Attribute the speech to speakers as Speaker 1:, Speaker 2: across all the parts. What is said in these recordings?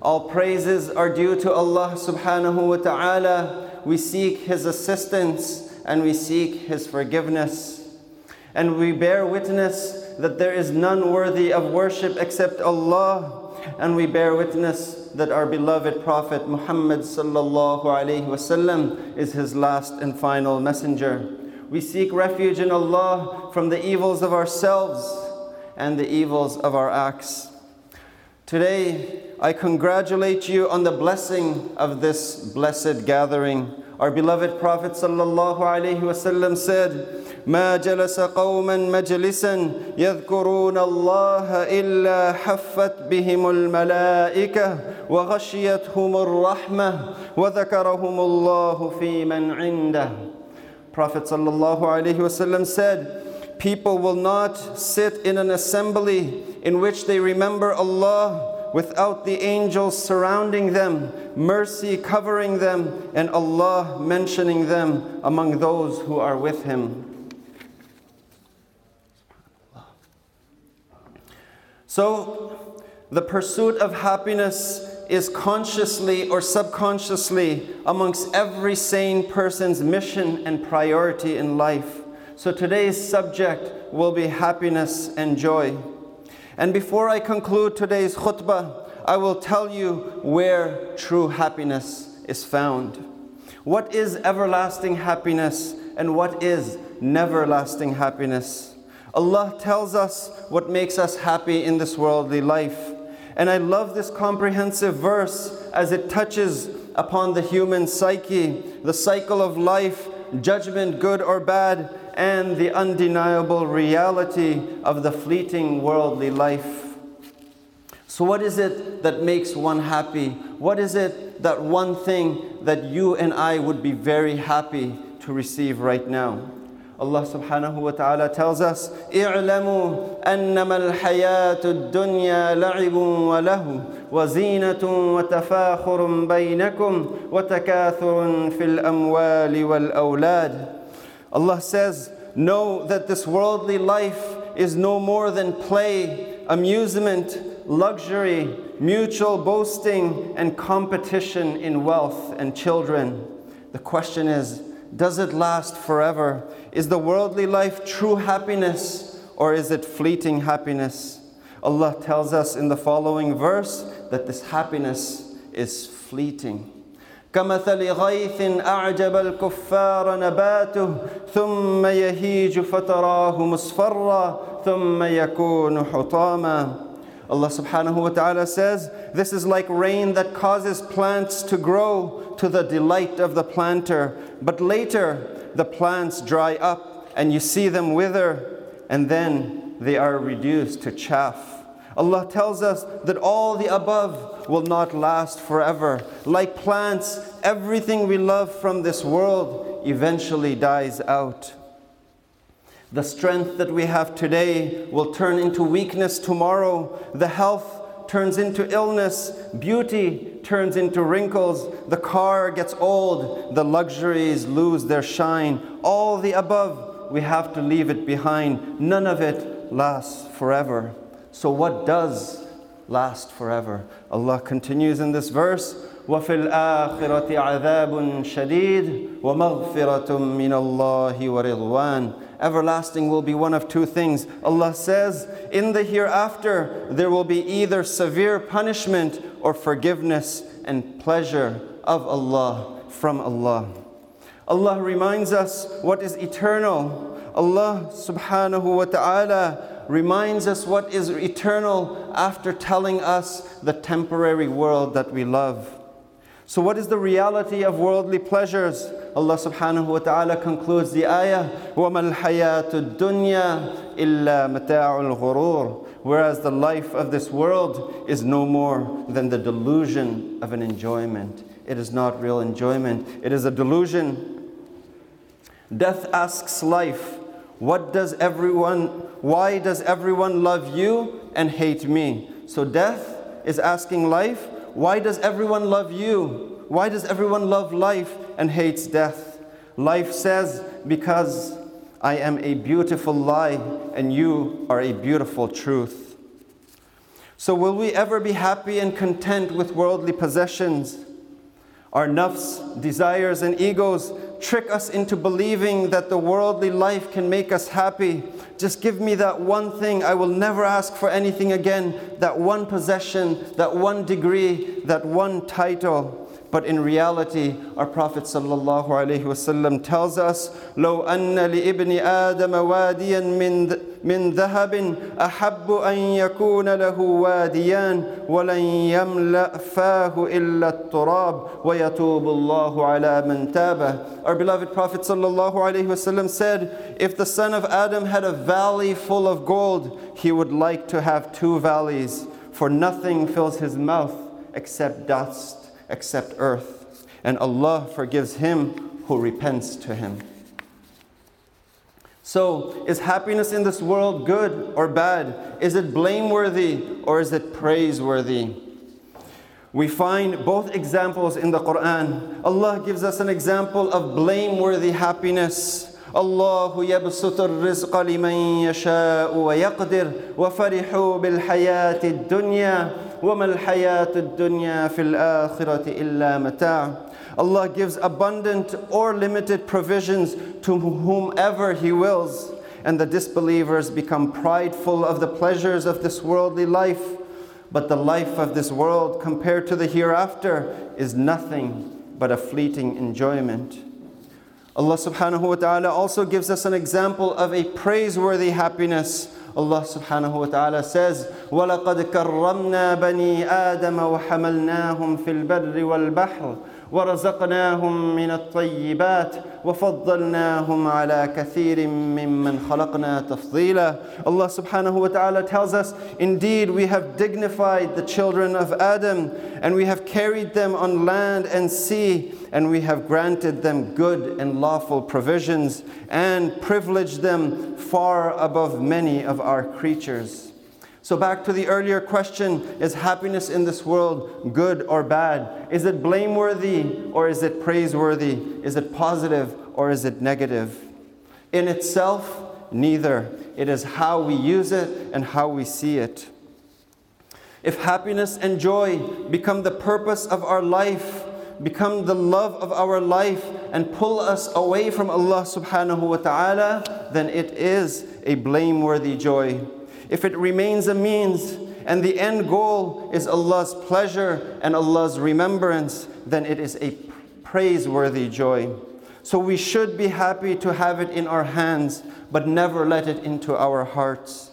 Speaker 1: All praises are due to Allah subhanahu wa ta'ala. We seek His assistance and we seek His forgiveness. And we bear witness that there is none worthy of worship except Allah. And we bear witness that our beloved Prophet Muhammad sallallahu alaihi wasallam is his last and final messenger. We seek refuge in Allah from the evils of ourselves and the evils of our acts. Today, I congratulate you on the blessing of this blessed gathering. Our beloved Prophet sallallahu alaihi wasallam said, ما جلس قوما مجلسا يذكرون الله إلا حفت بهم الملائكة وغشيتهم الرحمة وذكرهم الله في من عنده Prophet sallallahu alaihi wasallam said, People will not sit in an assembly in which they remember Allah without the angels surrounding them, mercy covering them, and Allah mentioning them among those who are with Him. So, the pursuit of happiness is consciously or subconsciously amongst every sane person's mission and priority in life. So, today's subject will be happiness and joy. And before I conclude today's khutbah, I will tell you where true happiness is found. What is everlasting happiness and what is never lasting happiness? Allah tells us what makes us happy in this worldly life. And I love this comprehensive verse as it touches upon the human psyche, the cycle of life, judgment, good or bad, and the undeniable reality of the fleeting worldly life. So, what is it that makes one happy? What is it that one thing that you and I would be very happy to receive right now? Allah subhanahu wa ta'ala tells us, اعلموا أنما الحياة الدنيا لعب وله وزينة وتفاخر بينكم وتكاثر في الأموال والأولاد. Allah says, know that this worldly life is no more than play, amusement, luxury, mutual boasting, and competition in wealth and children. The question is, does it last forever? Is the worldly life true happiness or is it fleeting happiness? Allah tells us in the following verse that this happiness is fleeting. كمثل غيث أعجب الكفار نباته ثم يهيج فتراه مصفرا ثم يكون حطاما Allah subhanahu wa ta'ala says, This is like rain that causes plants to grow to the delight of the planter. But later, the plants dry up and you see them wither, and then they are reduced to chaff. Allah tells us that all the above will not last forever. Like plants, everything we love from this world eventually dies out. The strength that we have today will turn into weakness tomorrow. The health turns into illness. Beauty turns into wrinkles. The car gets old. The luxuries lose their shine. All the above, we have to leave it behind. None of it lasts forever. So, what does last forever? Allah continues in this verse. وفي الآخرة عذاب شديد ومغفرة من الله ورضوان everlasting will be one of two things. Allah says, in the hereafter, there will be either severe punishment or forgiveness and pleasure of Allah, from Allah. Allah reminds us what is eternal. Allah subhanahu wa ta'ala reminds us what is eternal after telling us the temporary world that we love. So, what is the reality of worldly pleasures? Allah subhanahu wa ta'ala concludes the ayah, وَمَا الْحَيَاةُ الدُّنْيَا إِلَّا مَتَاعُ الْغُرُورِ Whereas the life of this world is no more than the delusion of an enjoyment. It is not real enjoyment, it is a delusion. Death asks life, what does everyone, why does everyone love you and hate me? So death is asking life, why does everyone love you? Why does everyone love life and hates death? Life says, Because I am a beautiful lie and you are a beautiful truth. So, will we ever be happy and content with worldly possessions? Our nafs, desires, and egos trick us into believing that the worldly life can make us happy. Just give me that one thing. I will never ask for anything again. That one possession, that one degree, that one title. But in reality, our Prophet ﷺ tells us, لو أن لابن آدم واديا من من ذهب أحب أن يكون له واديان ولن يملأ فاه إلا التراب ويتوب الله على من تابه. Our beloved Prophet ﷺ said, if the son of Adam had a valley full of gold, he would like to have two valleys, for nothing fills his mouth except dust except earth, and Allah forgives him who repents to him. So, is happiness in this world good or bad? Is it blameworthy or is it praiseworthy? We find both examples in the Quran. Allah gives us an example of blameworthy happiness. الله يبسط الرزق لمن يشاء ويقدر وفرحوا بالحياة الدنيا وما الحياة الدنيا في الآخرة إلا متاع Allah gives abundant or limited provisions to whomever He wills, and the disbelievers become prideful of the pleasures of this worldly life. But the life of this world compared to the hereafter is nothing but a fleeting enjoyment. Allah subhanahu wa ta'ala also gives us an example of a praiseworthy happiness Allah subhanahu wa ta'ala says, وَلَقَدْ كَرَّمْنَا بَنِي آدَمَ وَحَمَلْنَاهُمْ فِي الْبَرِّ وَالْبَحْرِ. ورزقناهم من الطيبات وفضلناهم على كثير ممن خلقنا تفضيلا Allah subhanahu wa ta'ala tells us indeed we have dignified the children of Adam and we have carried them on land and sea and we have granted them good and lawful provisions and privileged them far above many of our creatures so, back to the earlier question is happiness in this world good or bad? Is it blameworthy or is it praiseworthy? Is it positive or is it negative? In itself, neither. It is how we use it and how we see it. If happiness and joy become the purpose of our life, become the love of our life, and pull us away from Allah subhanahu wa ta'ala, then it is a blameworthy joy if it remains a means and the end goal is Allah's pleasure and Allah's remembrance, then it is a praiseworthy joy. So we should be happy to have it in our hands, but never let it into our hearts.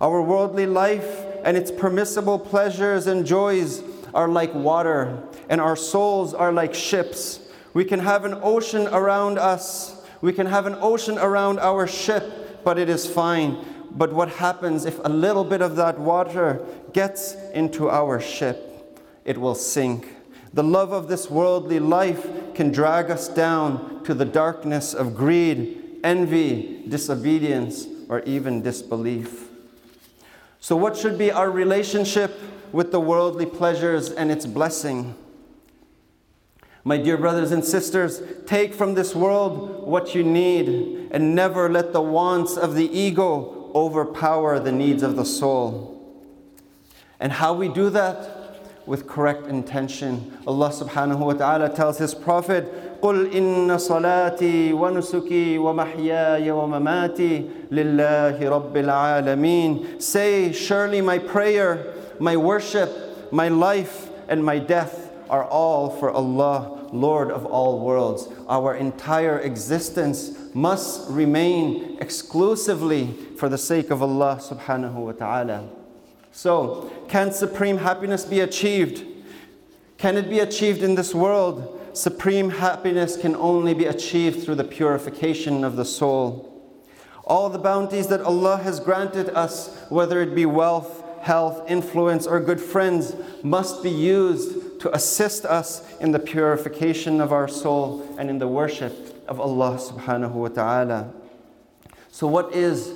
Speaker 1: Our worldly life and its permissible pleasures and joys are like water, and our souls are like ships. We can have an ocean around us, we can have an ocean around our ship, but it is fine but what happens if a little bit of that water gets into our ship? It will sink. The love of this worldly life can drag us down to the darkness of greed, envy, disobedience, or even disbelief. So, what should be our relationship with the worldly pleasures and its blessing? My dear brothers and sisters, take from this world what you need and never let the wants of the ego overpower the needs of the soul. And how we do that? With correct intention. Allah subhanahu wa ta'ala tells His Prophet, قل إن صلاتي ونسكي ومحياي ومماتي لله رب العالمين. Say, surely my prayer, my worship, my life, and my death are all for Allah, Lord of all worlds. Our entire existence must remain exclusively for the sake of Allah subhanahu wa ta'ala. So, can supreme happiness be achieved? Can it be achieved in this world? Supreme happiness can only be achieved through the purification of the soul. All the bounties that Allah has granted us, whether it be wealth, health, influence, or good friends, must be used to assist us in the purification of our soul and in the worship of Allah subhanahu wa ta'ala. So, what is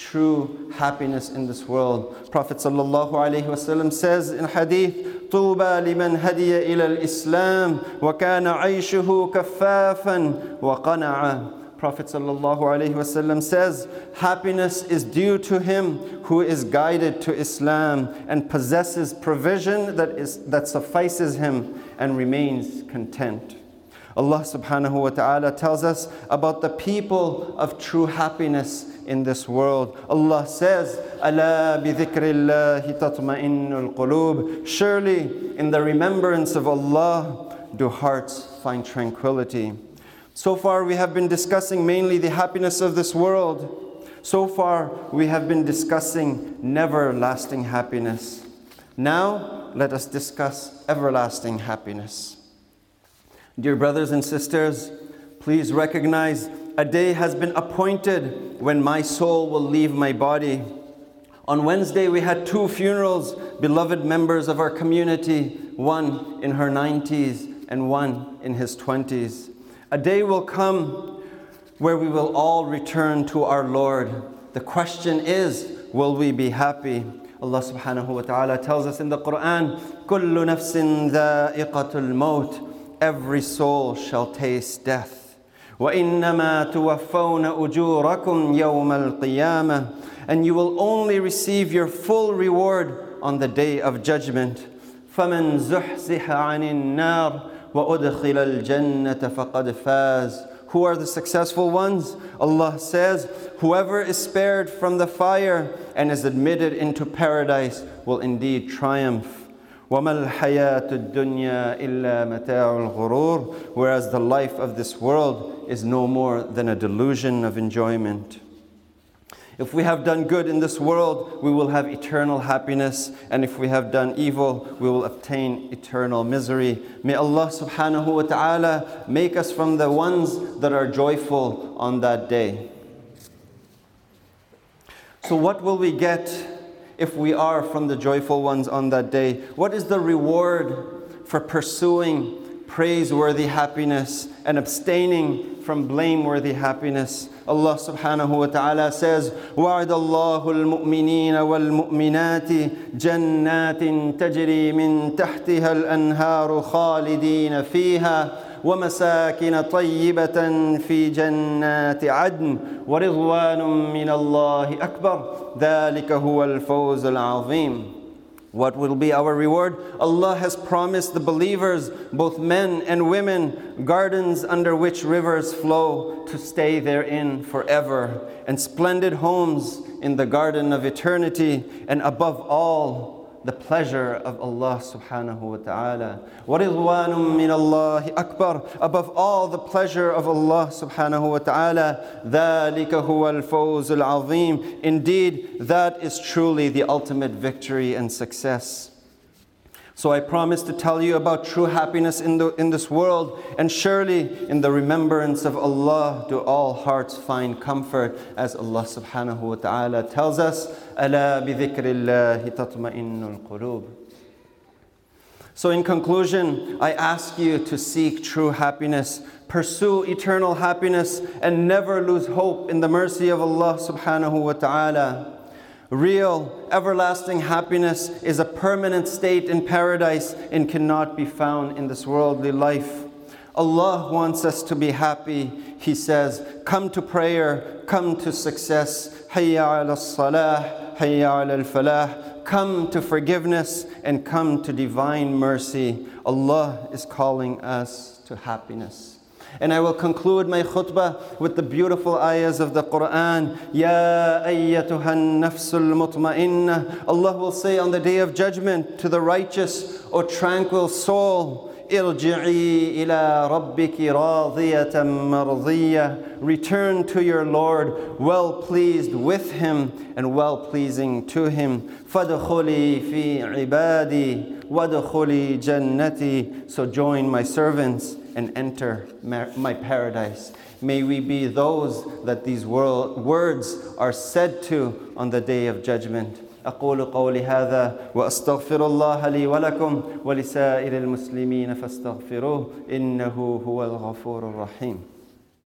Speaker 1: true happiness in this world. Prophet ﷺ says in hadith, طوبى لمن هدي إلى الإسلام وكان عيشه كفافا وقنعا Prophet ﷺ says, Happiness is due to him who is guided to Islam and possesses provision that, is, that suffices him and remains content. Allah subhanahu wa ta'ala tells us about the people of true happiness in this world. Allah says. Surely in the remembrance of Allah do hearts find tranquility. So far we have been discussing mainly the happiness of this world. So far we have been discussing never lasting happiness. Now let us discuss everlasting happiness. Dear brothers and sisters, please recognize a day has been appointed when my soul will leave my body. On Wednesday, we had two funerals, beloved members of our community, one in her 90s and one in his 20s. A day will come where we will all return to our Lord. The question is, will we be happy? Allah subhanahu wa ta'ala tells us in the Quran, كُلُّ نَفْسٍ ذَائِقَةُ الْمَوْتِ every soul shall taste death. وَإِنَّمَا تُوَفَّوْنَ أُجُورَكُمْ يَوْمَ الْقِيَامَةِ And you will only receive your full reward on the day of judgment. فَمَنْ زُحْزِحَ عَنِ النَّارِ وَأُدْخِلَ الْجَنَّةَ فَقَدْ فَازَ Who are the successful ones? Allah says, Whoever is spared from the fire and is admitted into paradise will indeed triumph. وَمَا الْحَيَاةُ الدُّنْيَا إِلَّا مَتَاعُ الْغُرُورِ Whereas the life of this world is no more than a delusion of enjoyment. If we have done good in this world, we will have eternal happiness, and if we have done evil, we will obtain eternal misery. May Allah subhanahu wa ta'ala make us from the ones that are joyful on that day. So, what will we get if we are from the joyful ones on that day? What is the reward for pursuing praiseworthy happiness and abstaining from blameworthy happiness? Allah subhanahu wa ta'ala says, وَعَدَ اللَّهُ الْمُؤْمِنِينَ وَالْمُؤْمِنَاتِ جَنَّاتٍ تَجْرِي مِن تَحْتِهَا الْأَنْهَارُ خَالِدِينَ فِيهَا ومساكن طيبة في جنات عدن ورضوان من الله أكبر. ذلك هو الفوز العظيم. What will be our reward? Allah has promised the believers, both men and women, gardens under which rivers flow to stay therein forever, and splendid homes in the garden of eternity, and above all, the pleasure of Allah subhanahu wa ta'ala. وَرِضْوَانٌ مِّنَ اللَّهِ أَكْبَرُ Above all, the pleasure of Allah subhanahu wa ta'ala. ذَلِكَ هُوَ الْفَوْزُ الْعَظِيمُ Indeed, that is truly the ultimate victory and success. So I promise to tell you about true happiness in, the, in this world, and surely in the remembrance of Allah do all hearts find comfort, as Allah subhanahu wa ta'ala tells us, أَلَا بِذِكْرِ اللَّهِ تَطْمَئِنُّ الْقُلُوبِ So in conclusion, I ask you to seek true happiness, pursue eternal happiness, and never lose hope in the mercy of Allah subhanahu wa ta'ala. Real, everlasting happiness is a permanent state in paradise and cannot be found in this worldly life. Allah wants us to be happy. He says, Come to prayer, come to success. Hayya ala salah, hayya ala falah. Come to forgiveness and come to divine mercy. Allah is calling us to happiness. And I will conclude my khutbah with the beautiful ayahs of the Quran. Ya ayyatuhan nafsul mutmainnah. Allah will say on the day of judgment to the righteous or tranquil soul, irji'i ila rabbiki radiyatan mardiyah. Return to your Lord, well pleased with him and well pleasing to him. Fadkhuli fi ibadi, wadkhuli jannati. So join my servants and enter my paradise. May we be those that these words are said to on the day of judgment. أقول قولي هذا وأستغفر الله لي ولكم ولسائر المسلمين فاستغفروه إنه هو الغفور الرحيم